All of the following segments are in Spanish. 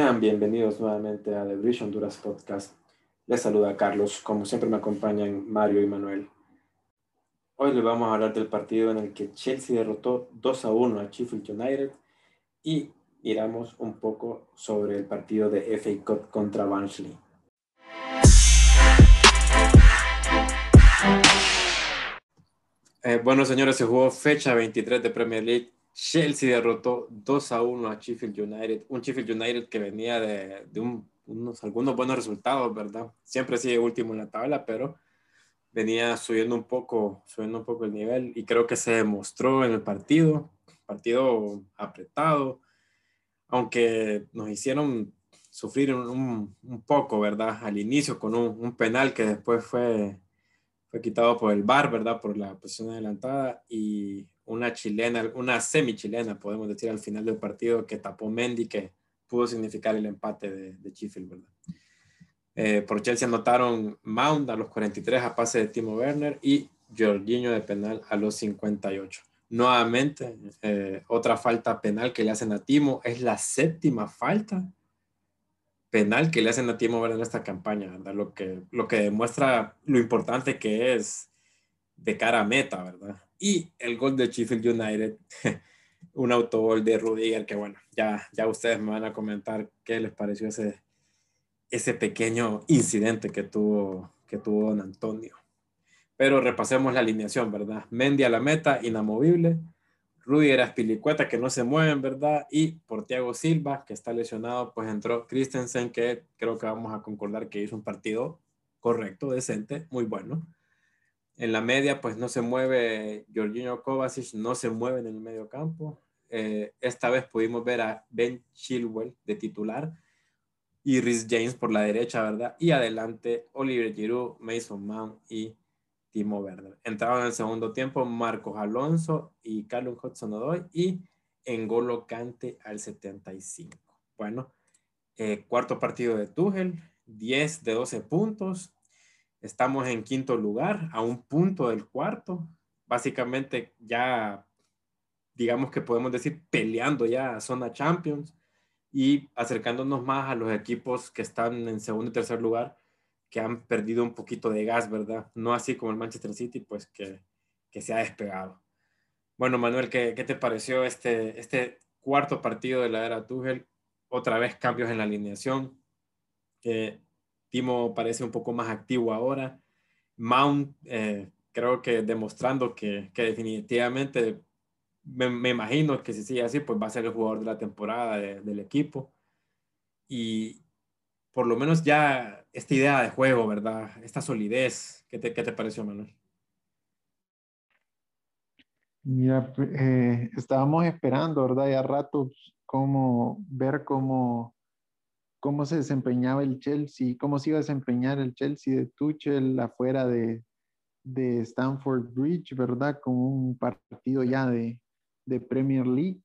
Sean bienvenidos nuevamente a The Bridge Honduras Podcast. Les saluda Carlos, como siempre me acompañan Mario y Manuel. Hoy les vamos a hablar del partido en el que Chelsea derrotó 2 a 1 a Sheffield United y miramos un poco sobre el partido de FA Cup contra Barnsley. Eh, bueno, señores, se jugó fecha 23 de Premier League Chelsea derrotó 2 a 1 a Sheffield United, un Sheffield United que venía de, unos, algunos buenos resultados, ¿verdad? Siempre sigue último en la tabla, pero venía subiendo un poco, subiendo un poco el nivel y creo que se demostró en el partido, partido apretado, aunque nos hicieron sufrir un, poco, ¿verdad? Al inicio con un, un, penal que después fue, fue quitado por el VAR, ¿verdad? Por la posición adelantada y una chilena, una semi-chilena, podemos decir, al final del partido que tapó Mendy, que pudo significar el empate de, de Sheffield, ¿verdad? Eh, por Chelsea anotaron Mount a los 43 a pase de Timo Werner y Jorginho de penal a los 58. Nuevamente, eh, otra falta penal que le hacen a Timo, es la séptima falta penal que le hacen a Timo Werner en esta campaña, ¿verdad? Lo que, lo que demuestra lo importante que es de cara a meta, ¿verdad? Y el gol de Sheffield United, un autogol de Rudiger, que bueno, ya, ya ustedes me van a comentar qué les pareció ese, ese pequeño incidente que tuvo, que tuvo Don Antonio. Pero repasemos la alineación, ¿verdad? Mendy a la meta, inamovible. Rudiger Aspilicueta, que no se mueven, ¿verdad? Y por Thiago Silva, que está lesionado, pues entró Christensen, que creo que vamos a concordar que hizo un partido correcto, decente, muy bueno. En la media, pues no se mueve Jorginho Kovacic, no se mueve en el medio campo. Eh, esta vez pudimos ver a Ben Chilwell de titular y Rhys James por la derecha, ¿verdad? Y adelante Oliver Giroud, Mason Mount y Timo Werner. Entraron en el segundo tiempo Marcos Alonso y Carlos Hudson Odoi y Engolo Cante al 75. Bueno, eh, cuarto partido de Tuchel, 10 de 12 puntos, Estamos en quinto lugar, a un punto del cuarto. Básicamente ya, digamos que podemos decir, peleando ya a zona Champions y acercándonos más a los equipos que están en segundo y tercer lugar, que han perdido un poquito de gas, ¿verdad? No así como el Manchester City, pues que, que se ha despegado. Bueno, Manuel, ¿qué, ¿qué, te pareció este, este cuarto partido de la era Tuchel? Otra vez cambios en la alineación. Eh, Timo parece un poco más activo ahora. Mount, eh, creo que demostrando que, definitivamente me, imagino que si sigue así, pues va a ser el jugador de la temporada del equipo. Y por lo menos ya esta idea de juego, ¿verdad? Esta solidez, ¿qué te, qué te pareció, Manuel? Mira, eh, estábamos esperando, ¿verdad? Ya rato, cómo ver cómo cómo se desempeñaba el Chelsea, cómo se iba a desempeñar el Chelsea de Tuchel afuera de, de Stamford Bridge, ¿verdad? Con un partido ya de, de Premier League.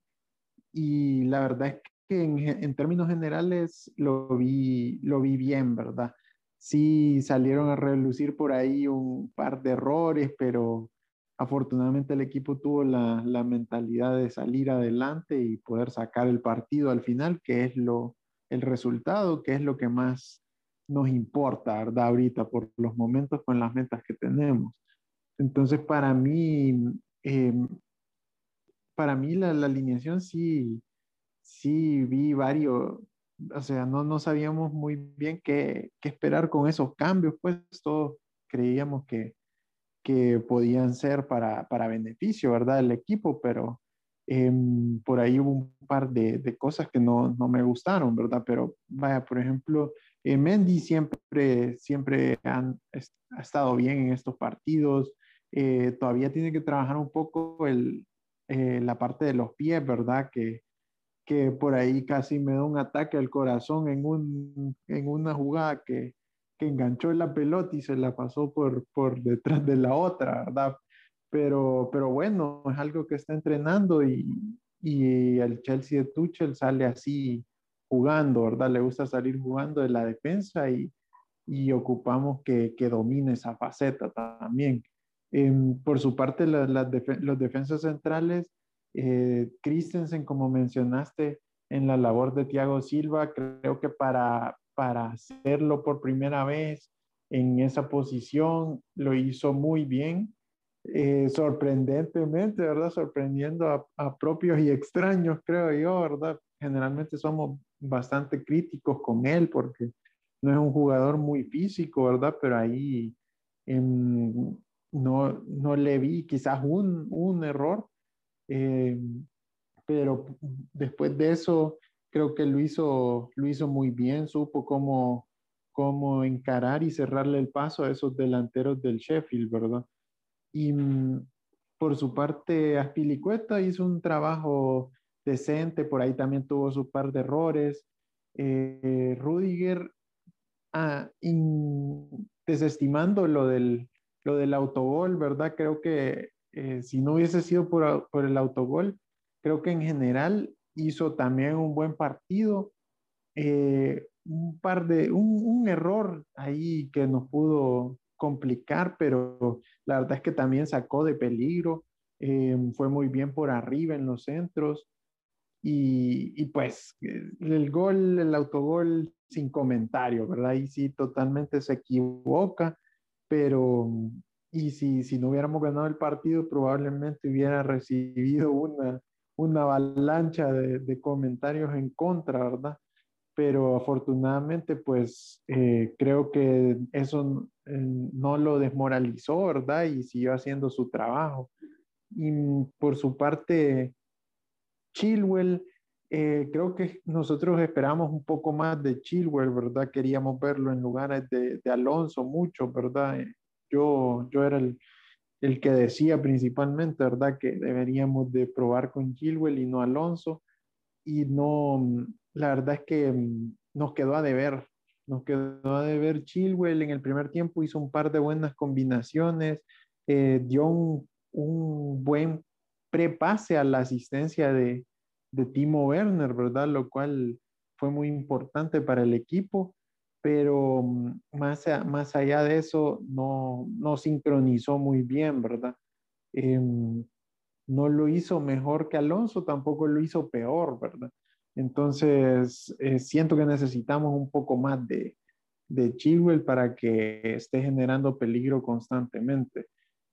Y la verdad es que en, en, términos generales lo vi, lo vi bien, ¿verdad? Sí salieron a relucir por ahí un par de errores, pero afortunadamente el equipo tuvo la, la mentalidad de salir adelante y poder sacar el partido al final, que es lo, el resultado, que es lo que más nos importa, ¿verdad? Ahorita, por los momentos con las metas que tenemos. Entonces, para mí, em, para mí la, alineación sí, sí vi varios, o sea, no, no sabíamos muy bien qué, qué esperar con esos cambios, pues todos creíamos que, que podían ser para, para beneficio, ¿verdad? Del equipo, pero Em, por ahí hubo un par de, de cosas que no, no, me gustaron, ¿verdad? Pero vaya, por ejemplo, eh, Mendy siempre, siempre han, ha estado bien en estos partidos. Eh, todavía tiene que trabajar un poco el, eh, la parte de los pies, ¿verdad? Que, que por ahí casi me da un ataque al corazón en, un, en una jugada que, que enganchó en la pelota y se la pasó por, por detrás de la otra, ¿verdad? Pero, pero bueno, es algo que está entrenando y, y el Chelsea de Tuchel sale así jugando, ¿verdad? Le gusta salir jugando de la defensa y, y ocupamos que, que, domine esa faceta también. Em, por su parte, los defensas centrales, eh, Christensen, como mencionaste, en la labor de Thiago Silva. Creo que para, para hacerlo por primera vez en esa posición lo hizo muy bien. Eh, sorprendentemente, ¿verdad? Sorprendiendo a, a, propios y extraños, creo yo, ¿verdad? Generalmente somos bastante críticos con él porque no es un jugador muy físico, ¿verdad? Pero ahí no, no le vi quizás un, un error, eh, pero después de eso creo que lo hizo, lo hizo muy bien, supo cómo, cómo encarar y cerrarle el paso a esos delanteros del Sheffield, ¿verdad? Y mm, por su parte, Aspilicueta hizo un trabajo decente, por ahí también tuvo su par de errores. Eh, Rudiger, ah, desestimando lo del, lo del autogol, ¿verdad? Creo que eh, si no hubiese sido por, por, el autogol, creo que en general hizo también un buen partido. Eh, un par de, un, un, error ahí que nos pudo complicar, pero la verdad es que también sacó de peligro. Eh, fue muy bien por arriba en los centros. Y, y, pues el gol, el autogol sin comentario, ¿verdad? Y sí, totalmente se equivoca, pero y si, si no hubiéramos ganado el partido, probablemente hubiera recibido una, una avalancha de, de comentarios en contra, ¿verdad? Pero afortunadamente, pues eh, creo que eso eh, no lo desmoralizó, ¿verdad? Y siguió haciendo su trabajo. Y por su parte, Chilwell, eh, creo que nosotros esperamos un poco más de Chilwell, ¿verdad? Queríamos verlo en lugares de, de Alonso mucho, ¿verdad? Yo, yo era el, el que decía principalmente, ¿verdad? Que deberíamos de probar con Chilwell y no Alonso. Y no, la verdad es que mm, nos quedó a deber, nos quedó a deber Chilwell en el primer tiempo, hizo un par de buenas combinaciones, eh, dio un, buen prepase a la asistencia de, de Timo Werner, ¿verdad? Lo cual fue muy importante para el equipo, pero mm, más, más allá de eso no, no sincronizó muy bien, ¿verdad? Em, no lo hizo mejor que Alonso, tampoco lo hizo peor, ¿verdad? Entonces, eh, siento que necesitamos un poco más de, de Chilwell para que esté generando peligro constantemente.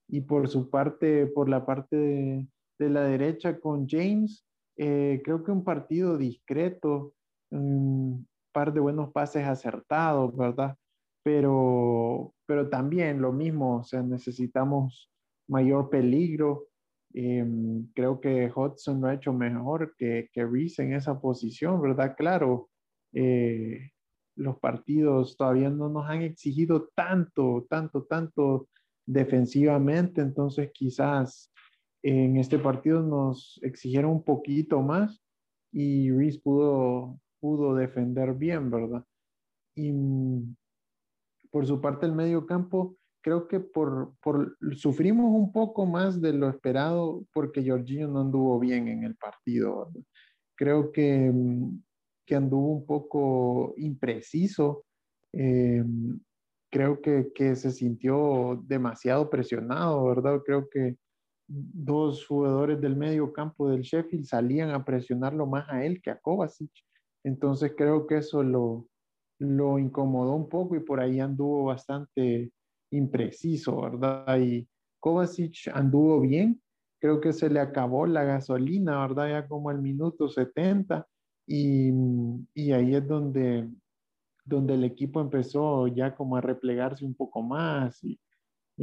Y por su parte, por la parte de, la derecha con James, eh, creo que un partido discreto, un par de buenos pases acertados, ¿verdad? Pero, pero también lo mismo, o sea, necesitamos mayor peligro. Em, creo que Hudson lo ha hecho mejor que, que Reese en esa posición, ¿verdad? Claro, eh, los partidos todavía no nos han exigido tanto, tanto, tanto defensivamente, entonces quizás en este partido nos exigieron un poquito más y Reese pudo, pudo defender bien, ¿verdad? Y mm, por su parte el medio campo, creo que por, por, sufrimos un poco más de lo esperado porque Jorginho no anduvo bien en el partido. Creo que, mm, que, anduvo un poco impreciso. Eh, creo que, que, se sintió demasiado presionado, ¿verdad? Creo que dos jugadores del medio campo del Sheffield salían a presionarlo más a él que a Kovacic. Entonces creo que eso lo, lo incomodó un poco y por ahí anduvo bastante impreciso, ¿verdad? Y Kovacic anduvo bien, creo que se le acabó la gasolina, ¿verdad? Ya como al minuto 70 y, y ahí es donde, donde el equipo empezó ya como a replegarse un poco más y,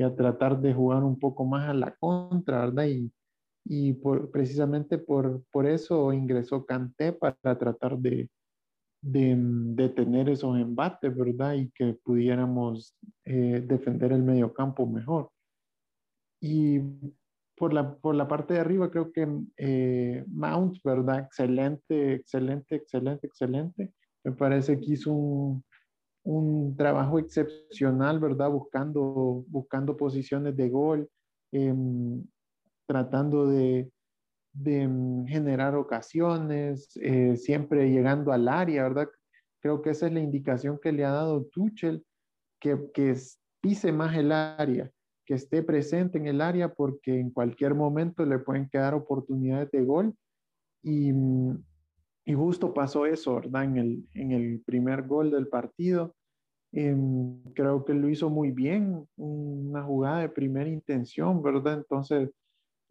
a tratar de jugar un poco más a la contra, ¿verdad? Y, precisamente por, por eso ingresó Canté para tratar de, de, de, tener esos embates, ¿verdad? Y que pudiéramos eh, defender el medio campo mejor. Y por la, por la parte de arriba creo que eh, Mount, ¿verdad? Excelente, excelente, excelente, excelente. Me parece que hizo un, un trabajo excepcional, ¿verdad? Buscando, buscando posiciones de gol, eh, tratando de, de, mm, generar ocasiones, eh, siempre llegando al área, ¿verdad? Creo que esa es la indicación que le ha dado Tuchel, que, que pise más el área, que esté presente en el área porque en cualquier momento le pueden quedar oportunidades de gol y, mm, y justo pasó eso, ¿verdad? En el, en el primer gol del partido. Em, creo que lo hizo muy bien, una jugada de primera intención, ¿verdad? Entonces,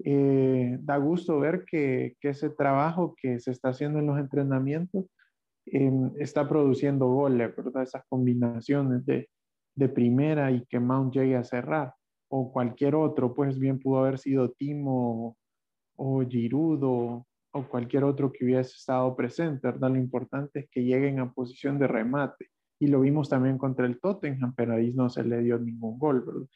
eh, da gusto ver que, ese trabajo que se está haciendo en los entrenamientos em, está produciendo goles, ¿verdad? Esas combinaciones de, de primera y que Mount llegue a cerrar, o cualquier otro, pues bien pudo haber sido Timo o Giroud o, cualquier otro que hubiese estado presente, ¿verdad? Lo importante es que lleguen a posición de remate. Y lo vimos también contra el Tottenham, pero ahí no se le dio ningún gol, ¿verdad?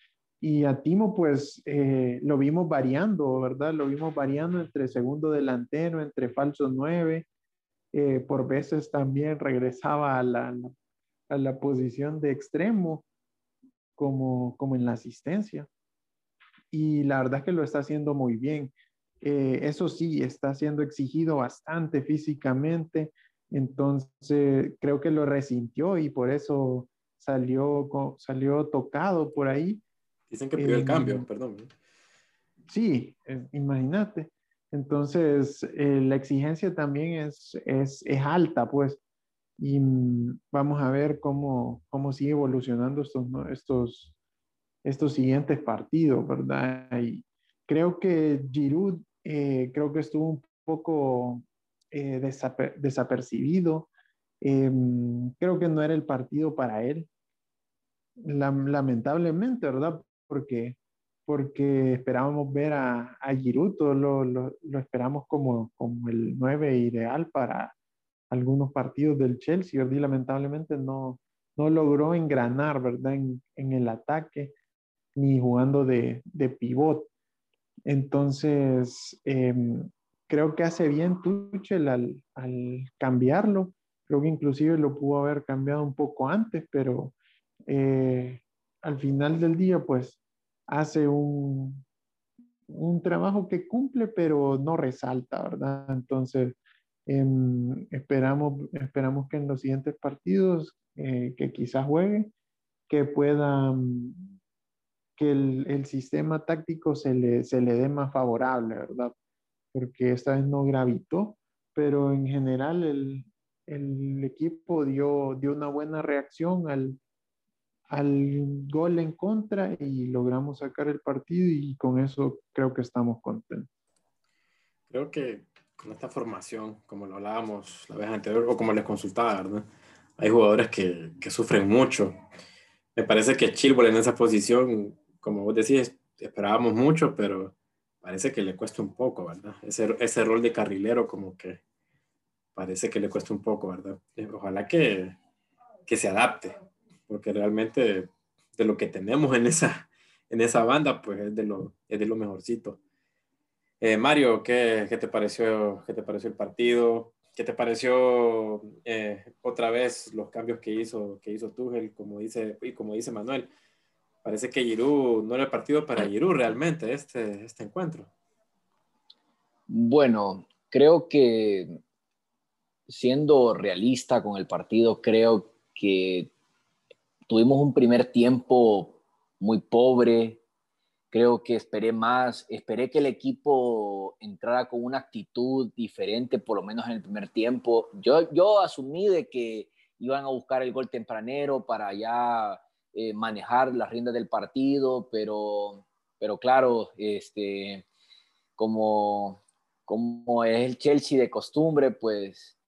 Y a Timo, pues eh, lo vimos variando, ¿verdad? Lo vimos variando entre segundo delantero, entre falso nueve. Eh, por veces también regresaba a la, a la posición de extremo, como, como en la asistencia. Y la verdad es que lo está haciendo muy bien. Eh, eso sí, está siendo exigido bastante físicamente, entonces creo que lo resintió y por eso salió, salió tocado por ahí. Dicen que pidió el cambio, perdón. Sí, eh, imagínate. Entonces, eh, la exigencia también es, es, es, alta, pues, y mm, vamos a ver cómo, cómo sigue evolucionando estos, estos, estos siguientes partidos, ¿verdad? Y creo que Giroud eh, creo que estuvo un poco eh, desapercibido. Em, creo que no era el partido para él. lamentablemente, ¿verdad? Porque, porque esperábamos ver a, a Giroud, lo, lo, lo, esperamos como, como el 9 ideal para algunos partidos del Chelsea. Y lamentablemente no, no logró engranar, ¿verdad? En, en el ataque, ni jugando de, de pivot. Entonces, em, creo que hace bien Tuchel al, cambiarlo. Creo que inclusive lo pudo haber cambiado un poco antes, pero eh, al final del día, pues hace un, un trabajo que cumple, pero no resalta, ¿verdad? Entonces, em, esperamos, esperamos que en los siguientes partidos eh, que quizás juegue, que puedan que el, sistema táctico se le, se le dé más favorable, ¿verdad? Porque esta vez no gravitó, pero en general el, el equipo dio, dio una buena reacción al, al gol en contra y logramos sacar el partido y con eso creo que estamos contentos. Creo que con esta formación, como lo hablábamos la vez anterior o como les consultaba, ¿verdad? Hay jugadores que, que sufren mucho. Me parece que Chilwell en esa posición como vos decís, esperábamos mucho, pero parece que le cuesta un poco, ¿verdad? Ese, ese rol de carrilero como que parece que le cuesta un poco, ¿verdad? Ojalá que, que se adapte, porque realmente de lo que tenemos en esa, en esa banda, pues es de lo, es de lo mejorcito. Eh, Mario, ¿qué, ¿qué, te pareció, ¿qué te pareció el partido? ¿Qué te pareció eh, otra vez los cambios que hizo, que hizo Tuchel, como dice, y como dice Manuel? parece que Giroud no era el partido para Giroud realmente este, este encuentro. Bueno, creo que siendo realista con el partido, creo que tuvimos un primer tiempo muy pobre. Creo que esperé más, esperé que el equipo entrara con una actitud diferente, por lo menos en el primer tiempo. Yo, yo asumí de que iban a buscar el gol tempranero para ya eh, manejar las riendas del partido, pero, pero claro, este, como, como es el Chelsea de costumbre, pues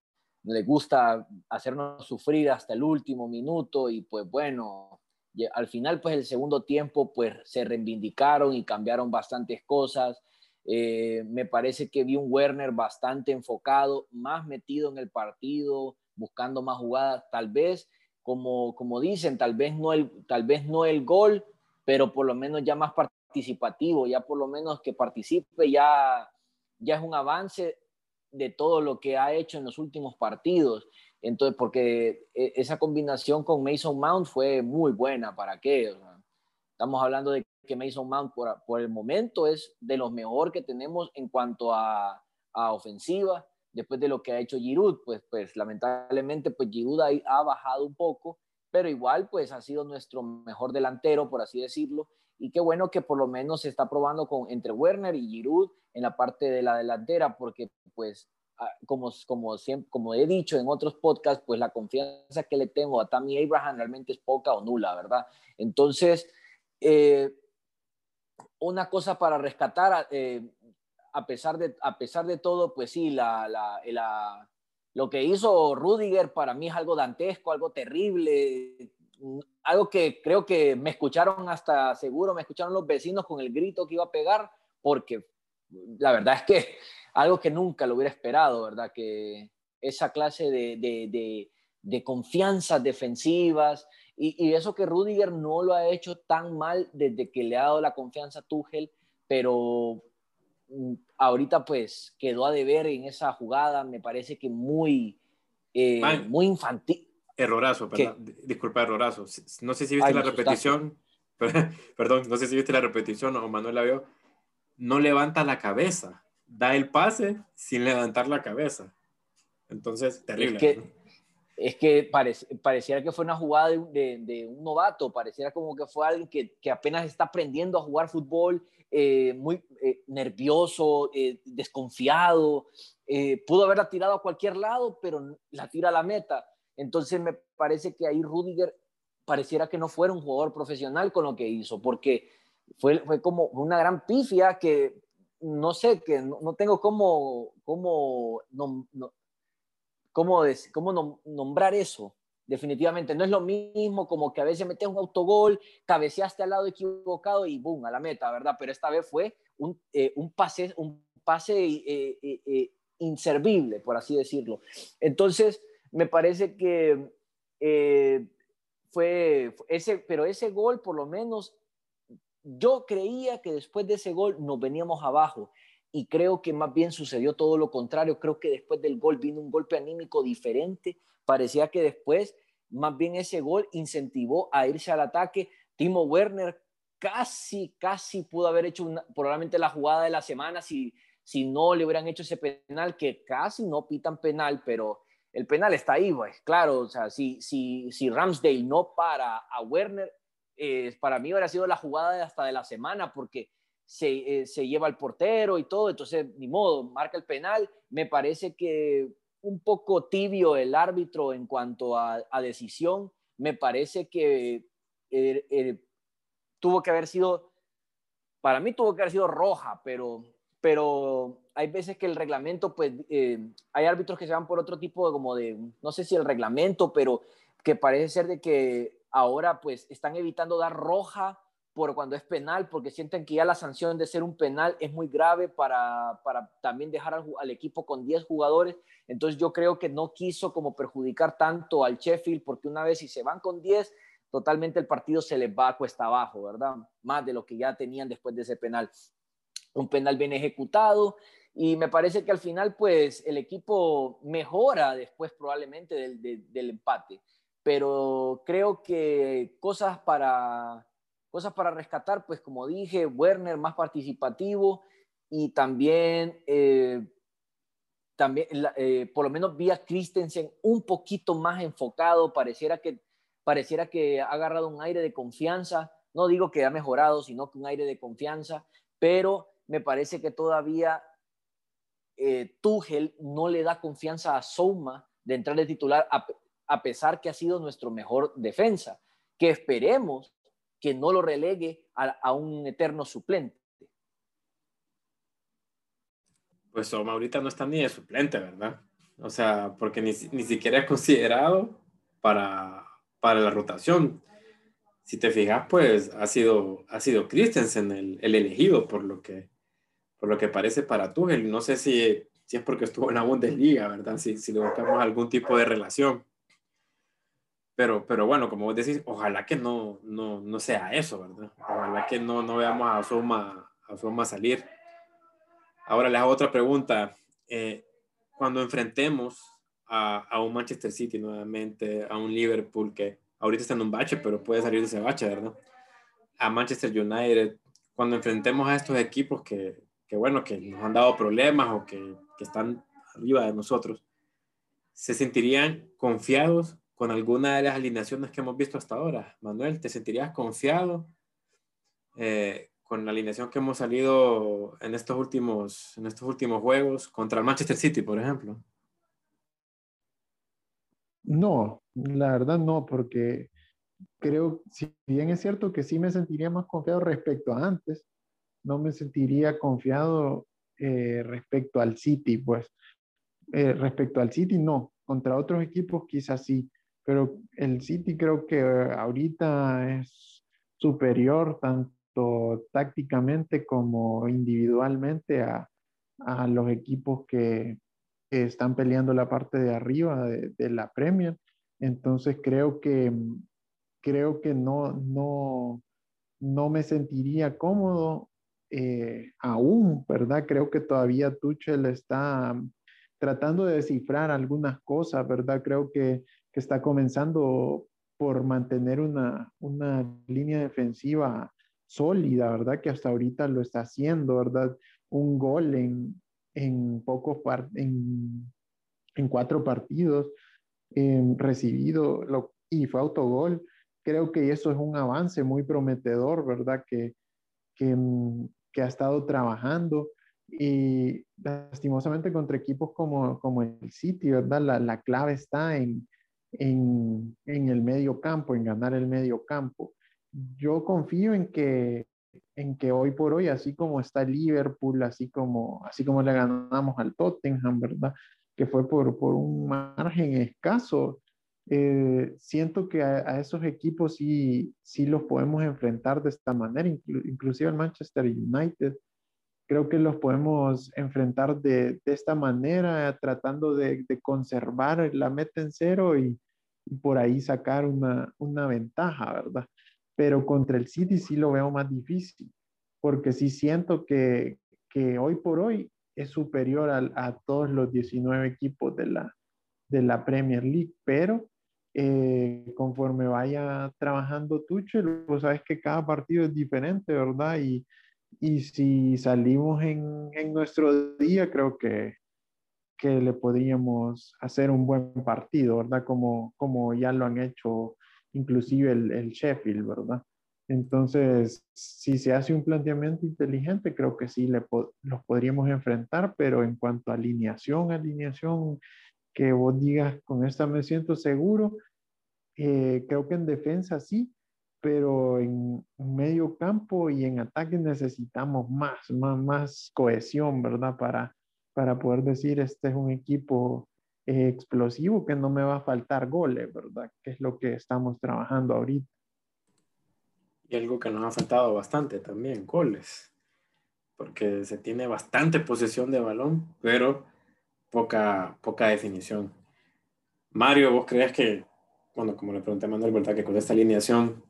le gusta hacernos sufrir hasta el último minuto y pues bueno, al final pues el segundo tiempo pues se reivindicaron y cambiaron bastantes cosas. Eh, me parece que vi un Werner bastante enfocado, más metido en el partido, buscando más jugadas, tal vez como, como dicen, tal vez, no el, tal vez no el gol, pero por lo menos ya más participativo, ya por lo menos que participe, ya, ya es un avance de todo lo que ha hecho en los últimos partidos. Entonces, porque e, esa combinación con Mason Mount fue muy buena, ¿para qué? estamos hablando de que Mason Mount por, por, el momento es de los mejor que tenemos en cuanto a, a ofensiva después de lo que ha hecho Giroud, pues, pues lamentablemente pues Giroud ha, ha, bajado un poco, pero igual pues ha sido nuestro mejor delantero, por así decirlo, y qué bueno que por lo menos se está probando con, entre Werner y Giroud en la parte de la delantera, porque pues como, como, siempre, como he dicho en otros podcasts, pues la confianza que le tengo a Tammy Abraham realmente es poca o nula, ¿verdad? Entonces, eh, una cosa para rescatar, eh, a, pesar de, a pesar de todo, pues sí, la, la, la, lo que hizo Rudiger para mí es algo dantesco, algo terrible, algo que creo que me escucharon hasta seguro, me escucharon los vecinos con el grito que iba a pegar, porque la verdad es que algo que nunca lo hubiera esperado, ¿verdad? Que esa clase de, de, de, confianzas defensivas y, y, eso que Rudiger no lo ha hecho tan mal desde que le ha dado la confianza a Tuchel, pero mm, ahorita pues quedó a deber en esa jugada, me parece que muy, eh, muy infantil. Errorazo, perdón, disculpa, errorazo. No sé si viste la repetición, perdón, no sé si viste la repetición o Manuel la vio, no levanta la cabeza da el pase sin levantar la cabeza. Entonces, terrible. Es que, es que pareciera que fue una jugada de, un novato, pareciera como que fue alguien que, apenas está aprendiendo a jugar fútbol, eh, muy eh, nervioso, eh, desconfiado. pudo haberla tirado a cualquier lado, pero la tira a la meta. Entonces me parece que ahí Rudiger pareciera que no fuera un jugador profesional con lo que hizo, porque fue, fue como una gran pifia que no sé, que no, tengo cómo, cómo, cómo, cómo nombrar eso. Definitivamente, no es lo mismo como que a veces metes un autogol, cabeceaste al lado equivocado y boom, a la meta, ¿verdad? Pero esta vez fue un, eh, un pase, un pase eh, eh, inservible, por así decirlo. Entonces, me parece que fue ese, pero ese gol por lo menos yo creía que después de ese gol nos veníamos abajo y creo que más bien sucedió todo lo contrario. Creo que después del gol vino un golpe anímico diferente. Parecía que después más bien ese gol incentivó a irse al ataque. Timo Werner casi, casi pudo haber hecho probablemente la jugada de la semana si, si no le hubieran hecho ese penal, que casi no pitan penal, pero el penal está ahí, pues claro, o sea, si, si, si Ramsdale no para a Werner, eh, para mí hubiera sido la jugada hasta de la semana porque se, eh, se, lleva el portero y todo, entonces ni modo, marca el penal. Me parece que un poco tibio el árbitro en cuanto a, decisión. Me parece que eh, tuvo que haber sido, para mí tuvo que haber sido roja, pero, pero hay veces que el reglamento, pues hay árbitros que se van por otro tipo de como de, no sé si el reglamento, pero que parece ser de que ahora pues están evitando dar roja por cuando es penal, porque sienten que ya la sanción de ser un penal es muy grave para, también dejar al, equipo con 10 jugadores. Entonces yo creo que no quiso como perjudicar tanto al Sheffield, porque una vez si se van con 10, totalmente el partido se les va a cuesta abajo, ¿verdad? Más de lo que ya tenían después de ese penal. Un penal bien ejecutado y me parece que al final pues el equipo mejora después probablemente del, del empate. Pero creo que cosas para, cosas para rescatar, pues como dije, Werner más participativo y también, eh, también eh, por lo menos vi a Christensen un poquito más enfocado, pareciera que, pareciera que ha agarrado un aire de confianza, no digo que ha mejorado, sino que un aire de confianza, pero me parece que todavía eh, Tuchel no le da confianza a Souma de entrar de titular, a, a pesar que ha sido nuestro mejor defensa, que esperemos que no lo relegue a, un eterno suplente. Pues Soma ahorita no está ni de suplente, ¿verdad? O sea, porque ni, siquiera es considerado para, para la rotación. Si te fijas, pues ha sido, ha sido Christensen el elegido por lo, que, por lo que parece para Tuchel. No sé si, si es porque estuvo en la Bundesliga, ¿verdad? Si, si le buscamos algún tipo de relación. Pero, pero bueno, como vos decís, ojalá que no, no, no sea eso, ¿verdad? Ojalá que no, no veamos a Soma, a Soma salir. Ahora les hago otra pregunta. Eh, cuando enfrentemos a, a, un Manchester City nuevamente, a un Liverpool que ahorita está en un bache, pero puede salir de ese bache, ¿verdad? A Manchester United, cuando enfrentemos a estos equipos que, que bueno, que nos han dado problemas o que, están arriba de nosotros, ¿se sentirían confiados con alguna de las alineaciones que hemos visto hasta ahora. Manuel, ¿te sentirías confiado eh, con la alineación que hemos salido en estos últimos, en estos últimos juegos contra el Manchester City, por ejemplo? No, la verdad no, porque creo, si bien es cierto que sí me sentiría más confiado respecto a antes, no me sentiría confiado eh, respecto al City, pues. Eh, respecto al City no, contra otros equipos quizás sí, pero el City creo que ahorita es superior tanto tácticamente como individualmente a, a los equipos que, que, están peleando la parte de arriba de, de la Premier. Entonces creo que creo que no, no, no me sentiría cómodo eh, aún, ¿verdad? Creo que todavía Tuchel está tratando de descifrar algunas cosas, ¿verdad? Creo que, que está comenzando por mantener una, una línea defensiva sólida, ¿verdad? Que hasta ahorita lo está haciendo, ¿verdad? Un gol en, en pocos en, en cuatro partidos eh, recibido y fue autogol creo que eso es un avance muy prometedor, ¿verdad? Que, que, mm, que ha estado trabajando y lastimosamente contra equipos como, como el City, ¿verdad? La, la clave está en, en, en, el medio campo, en ganar el medio campo. Yo confío en que, en que hoy por hoy, así como está Liverpool, así como, así como le ganamos al Tottenham, ¿verdad? Que fue por, por un margen escaso, eh, siento que a, esos equipos sí, sí los podemos enfrentar de esta manera, inclusive el Manchester United. Creo que los podemos enfrentar de, de esta manera, tratando de, de, conservar la meta en cero y, y por ahí sacar una, una, ventaja, ¿verdad? Pero contra el City sí lo veo más difícil, porque sí siento que, que hoy por hoy es superior a, a todos los 19 equipos de la, de la Premier League, pero eh, conforme vaya trabajando Tuchel, pues sabes que cada partido es diferente, ¿verdad? Y, y si salimos en, en, nuestro día, creo que, que le podríamos hacer un buen partido, ¿verdad? Como, como ya lo han hecho inclusive el, el Sheffield, ¿verdad? Entonces, si se hace un planteamiento inteligente, creo que sí le los podríamos enfrentar, pero en cuanto a alineación, alineación que vos digas, con esta me siento seguro, eh, creo que en defensa sí, pero en medio campo y en ataque necesitamos más, más, más cohesión, ¿verdad? Para, para poder decir, este es un equipo eh, explosivo que no me va a faltar goles, ¿verdad? Que es lo que estamos trabajando ahorita. Y algo que nos ha faltado bastante también, goles, porque se tiene bastante posesión de balón, pero poca, poca definición. Mario, ¿vos crees que, bueno, como le pregunté a Manuel, ¿verdad? Que con esta alineación,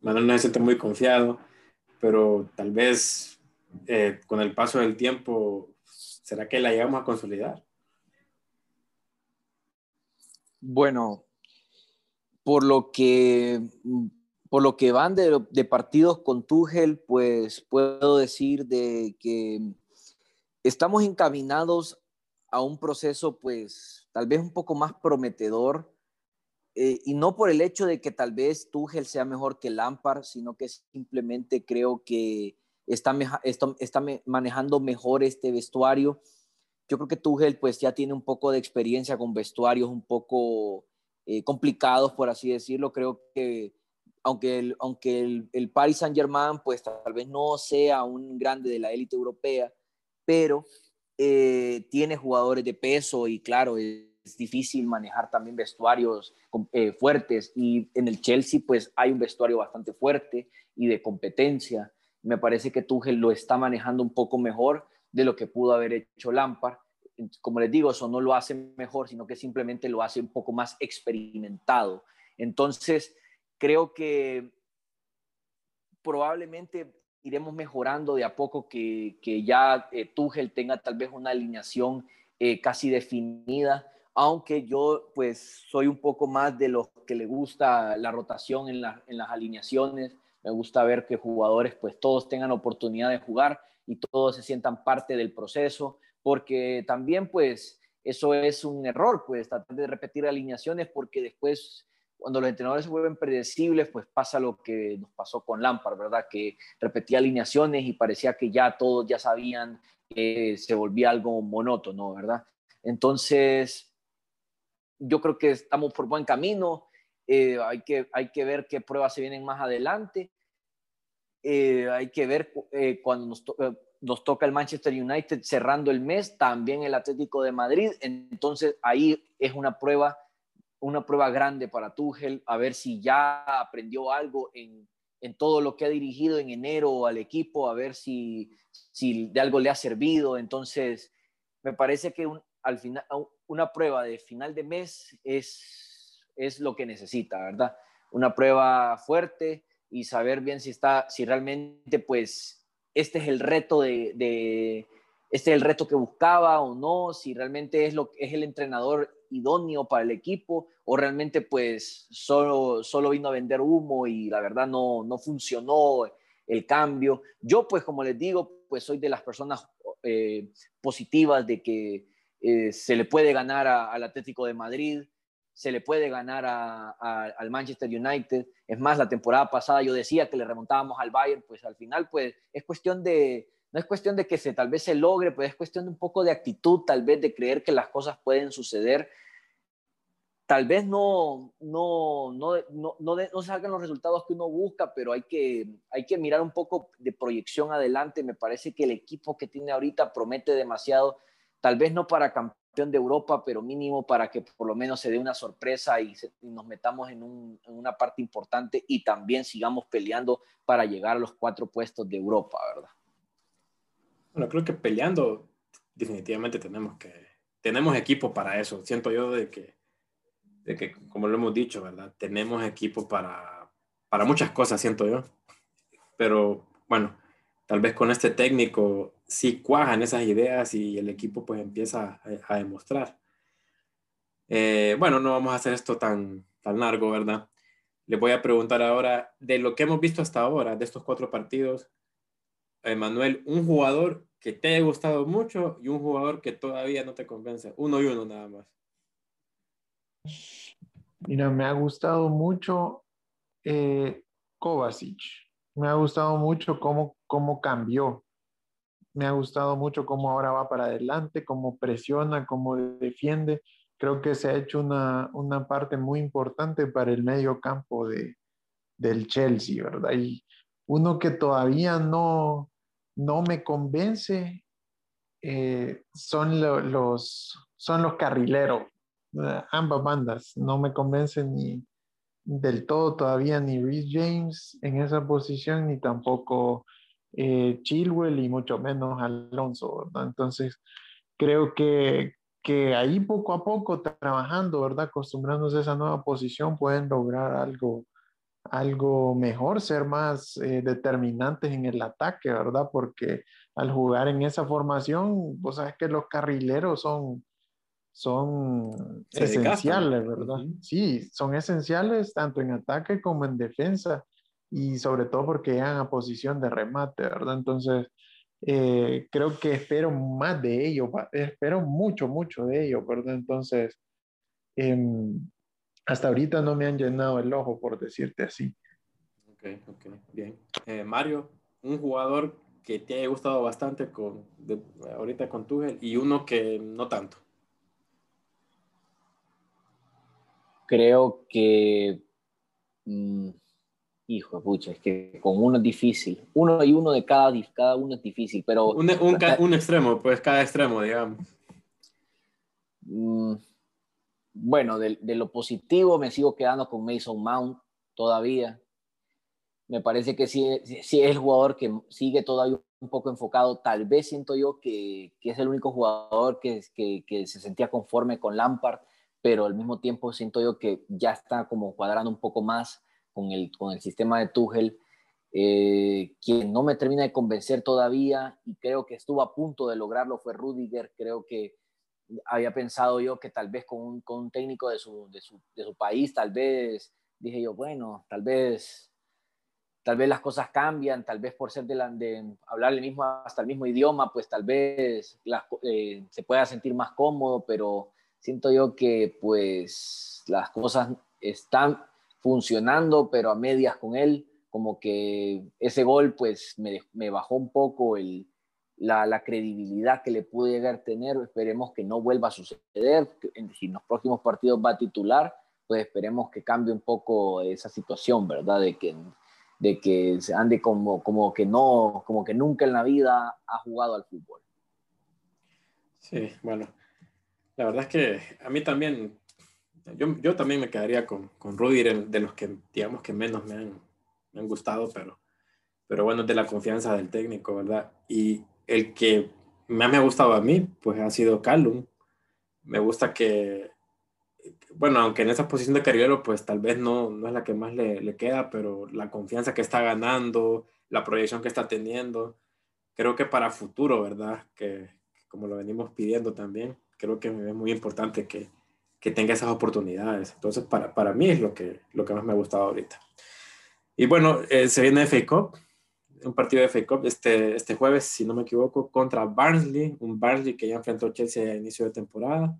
Manuel no se siente muy confiado, pero tal vez eh, con el paso del tiempo, ¿será que la llegamos a consolidar? Bueno, por lo que por lo que van de, de, partidos con Tuchel, pues puedo decir de que estamos encaminados a un proceso pues tal vez un poco más prometedor eh, y no por el hecho de que tal vez Tuchel sea mejor que Lampard, sino que simplemente creo que está, está, manejando mejor este vestuario. Yo creo que Tuchel pues ya tiene un poco de experiencia con vestuarios un poco eh, complicados, por así decirlo. Creo que aunque aunque el, el Paris Saint Germain pues tal vez no sea un grande de la élite europea, pero eh, tiene jugadores de peso y claro, es difícil manejar también vestuarios eh, fuertes y en el Chelsea pues hay un vestuario bastante fuerte y de competencia. Me parece que Tuchel lo está manejando un poco mejor de lo que pudo haber hecho Lampard. Como les digo, eso no lo hace mejor, sino que simplemente lo hace un poco más experimentado. Entonces, creo que probablemente iremos mejorando de a poco que, que ya eh, Tuchel tenga tal vez una alineación eh, casi definida, aunque yo pues soy un poco más de los que le gusta la rotación en, la, en las alineaciones, me gusta ver que jugadores pues todos tengan oportunidad de jugar y todos se sientan parte del proceso, porque también pues eso es un error, pues tratar de repetir alineaciones porque después cuando los entrenadores se vuelven predecibles, pues pasa lo que nos pasó con Lampard, ¿verdad? Que repetía alineaciones y parecía que ya todos ya sabían que se volvía algo monótono, ¿verdad? Entonces, yo creo que estamos por buen camino. Eh, hay, que, hay que ver qué pruebas se vienen más adelante. Eh, hay que ver eh, cuando nos, nos, toca el Manchester United cerrando el mes, también el Atlético de Madrid. Entonces, ahí es una prueba una prueba grande para Tuchel, a ver si ya aprendió algo en, en todo lo que ha dirigido en enero al equipo, a ver si, si de algo le ha servido. Entonces, me parece que al final, una prueba de final de mes es, es lo que necesita, ¿verdad? Una prueba fuerte y saber bien si está, si realmente, pues, este es el reto de, de este es el reto que buscaba o no, si realmente es, lo, es el entrenador idóneo para el equipo o realmente pues solo, solo vino a vender humo y la verdad no, no funcionó el cambio. Yo pues como les digo, pues soy de las personas eh, positivas de que eh, se le puede ganar al Atlético de Madrid, se le puede ganar al Manchester United. Es más, la temporada pasada yo decía que le remontábamos al Bayern, pues al final pues es cuestión de, no es cuestión de que se, tal vez se logre, pues es cuestión de un poco de actitud, tal vez de creer que las cosas pueden suceder tal vez no, no, no, no, no, salgan los resultados que uno busca, pero hay que, hay que mirar un poco de proyección adelante. Me parece que el equipo que tiene ahorita promete demasiado, tal vez no para campeón de Europa, pero mínimo para que por lo menos se dé una sorpresa y, nos metamos en, en, una parte importante y también sigamos peleando para llegar a los cuatro puestos de Europa, ¿verdad? Bueno, creo que peleando definitivamente tenemos que, tenemos equipo para eso. Siento yo de que de que, como lo hemos dicho, ¿verdad? Tenemos equipo para, para muchas cosas, siento yo. Pero bueno, tal vez con este técnico sí cuajan esas ideas y el equipo pues empieza a, demostrar. Eh, bueno, no vamos a hacer esto tan, tan largo, ¿verdad? Les voy a preguntar ahora, de lo que hemos visto hasta ahora, de estos cuatro partidos, Emanuel, un jugador que te haya gustado mucho y un jugador que todavía no te convence. Uno y uno nada más. Mira, me ha gustado mucho eh, Kovacic. Me ha gustado mucho cómo, cómo cambió. Me ha gustado mucho cómo ahora va para adelante, cómo presiona, cómo defiende. Creo que se ha hecho una, una parte muy importante para el medio campo de, del Chelsea, ¿verdad? Y uno que todavía no, no me convence eh, son los, son los carrileros, eh, ambas bandas. No me convencen ni del todo todavía ni Rhys James en esa posición, ni tampoco eh, Chilwell y mucho menos Alonso. Entonces, creo que, que ahí poco a poco trabajando, ¿verdad? Acostumbrándose a esa nueva posición, pueden lograr algo, algo mejor, ser más eh, determinantes en el ataque, ¿verdad? Porque al jugar en esa formación, vos sabes que los carrileros son, son esenciales, ¿verdad? Sí, son esenciales tanto en ataque como en defensa y sobre todo porque llegan a posición de remate, ¿verdad? Entonces, eh, creo que espero más de ellos, espero mucho, mucho de ellos, ¿verdad? Entonces, em, hasta ahorita no me han llenado el ojo, por decirte así. Ok, ok, bien. Eh, Mario, un jugador que te haya gustado bastante con, ahorita con Tuchel y uno que no tanto. creo que, mm, hijo de pucha, es que con uno es difícil. Uno y uno de cada, cada uno es difícil, pero... Un, un, extremo, pues cada extremo, digamos. Mm, bueno, de, lo positivo me sigo quedando con Mason Mount todavía. Me parece que sí, es el jugador que sigue todavía un poco enfocado. Tal vez siento yo que, es el único jugador que, se sentía conforme con Lampard pero al mismo tiempo siento yo que ya está como cuadrando un poco más con el, con el sistema de Tuchel, eh, quien no me termina de convencer todavía y creo que estuvo a punto de lograrlo fue Rudiger, creo que había pensado yo que tal vez con un, con un técnico de su, de, su, de su, país, tal vez dije yo, bueno, tal vez tal vez las cosas cambian, tal vez por ser de, la, de hablar mismo, hasta el mismo idioma, pues tal vez eh, se pueda sentir más cómodo, pero siento yo que pues las cosas están, funcionando, pero a medias con él, como que ese gol pues me, me bajó un poco el, la, credibilidad que le pude llegar a tener. Esperemos que no vuelva a suceder. Si en los próximos partidos va a titular, pues esperemos que cambie un poco esa situación, ¿verdad? De que, de que ande como, como que no, como que nunca en la vida ha jugado al fútbol. Sí, bueno, la verdad es que a mí también, yo, yo también me quedaría con, con Rudy, de los que digamos que menos me han, me han gustado, pero, pero bueno, de la confianza del técnico, ¿verdad? Y el que más me ha gustado a mí, pues ha sido Callum. Me gusta que, bueno, aunque en esa posición de carrilero, pues tal vez no, no es la que más le, le, queda, pero la confianza que está ganando, la proyección que está teniendo, creo que para futuro, ¿verdad? Que como lo venimos pidiendo también, creo que es muy importante que, que tenga esas oportunidades. Entonces, para, para, mí es lo que, lo que más me ha gustado ahorita. Y bueno, eh, se viene FA Cup, un partido de FA Cup este, este jueves, si no me equivoco, contra Barnsley, un Barnsley que ya enfrentó Chelsea a inicio de temporada.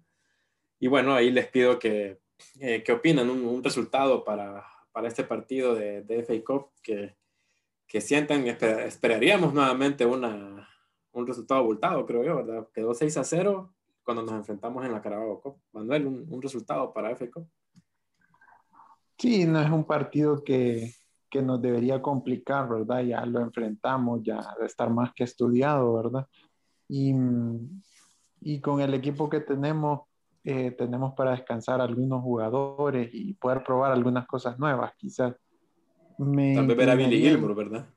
Y bueno, ahí les pido que, eh, que opinan un, un, resultado para, para este partido de, de FA Cup, que, que sientan, esper, esperaríamos nuevamente una, un resultado abultado, creo yo, ¿verdad? Quedó 6 a 0 cuando nos enfrentamos en la Carabao Cup. Manuel, un, un resultado para FA Cup. Sí, no es un partido que, que nos debería complicar, ¿verdad? Ya lo enfrentamos, ya de estar más que estudiado, ¿verdad? Y, y con el equipo que tenemos, eh, tenemos para descansar algunos jugadores y poder probar algunas cosas nuevas, quizás. Me, Tal vez ver a Billy Gilmore, ¿verdad?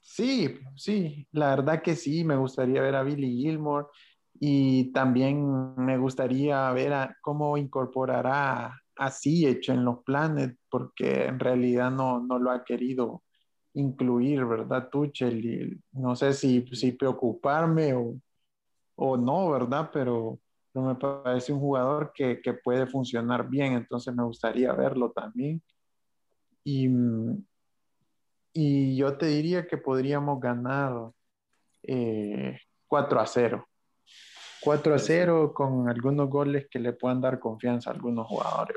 Sí, sí, la verdad que sí, me gustaría ver a Billy Gilmore y también me gustaría ver a cómo incorporará así hecho en los planes, porque en realidad no, no lo ha querido incluir, ¿verdad, Tuchel? Y no sé si, si preocuparme o, o no, ¿verdad? Pero me parece un jugador que, que, puede funcionar bien, entonces me gustaría verlo también. Y, y yo te diría que podríamos ganar eh, 4 a 0. 4 a 0 con algunos goles que le puedan dar confianza a algunos jugadores.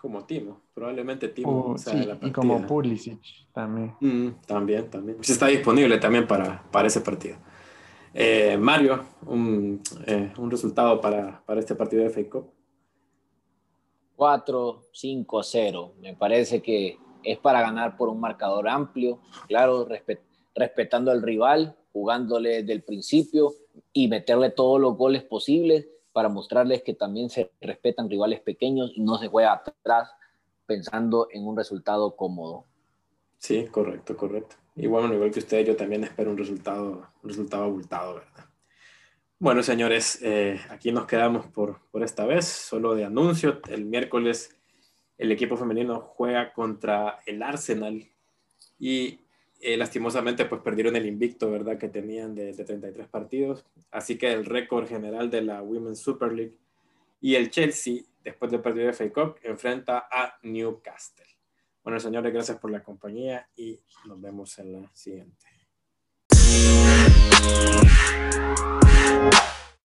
Como Timo, probablemente Timo. Uh, sí, y como Pulisic también. Mm, también, también. Pues está disponible también para, para ese partido. Eh, Mario, un, eh, un, resultado para, para este partido de FA Cup. 4, 5, 0. Me parece que es para ganar por un marcador amplio, claro, respet, respetando al rival, jugándole desde el principio y meterle todos los goles posibles para mostrarles que también se respetan rivales pequeños y no se juega atrás pensando en un resultado cómodo. Sí, correcto, correcto. Y bueno, igual que ustedes, yo también espero un resultado, un resultado abultado, ¿verdad? Bueno, señores, eh, aquí nos quedamos por, por esta vez. Solo de anuncio, el miércoles el equipo femenino juega contra el Arsenal y eh, lastimosamente pues perdieron el invicto, ¿verdad? Que tenían de, de, 33 partidos. Así que el récord general de la Women's Super League y el Chelsea, después del partido de FA enfrenta a Newcastle. Bueno, señores, gracias por la compañía y nos vemos en la siguiente.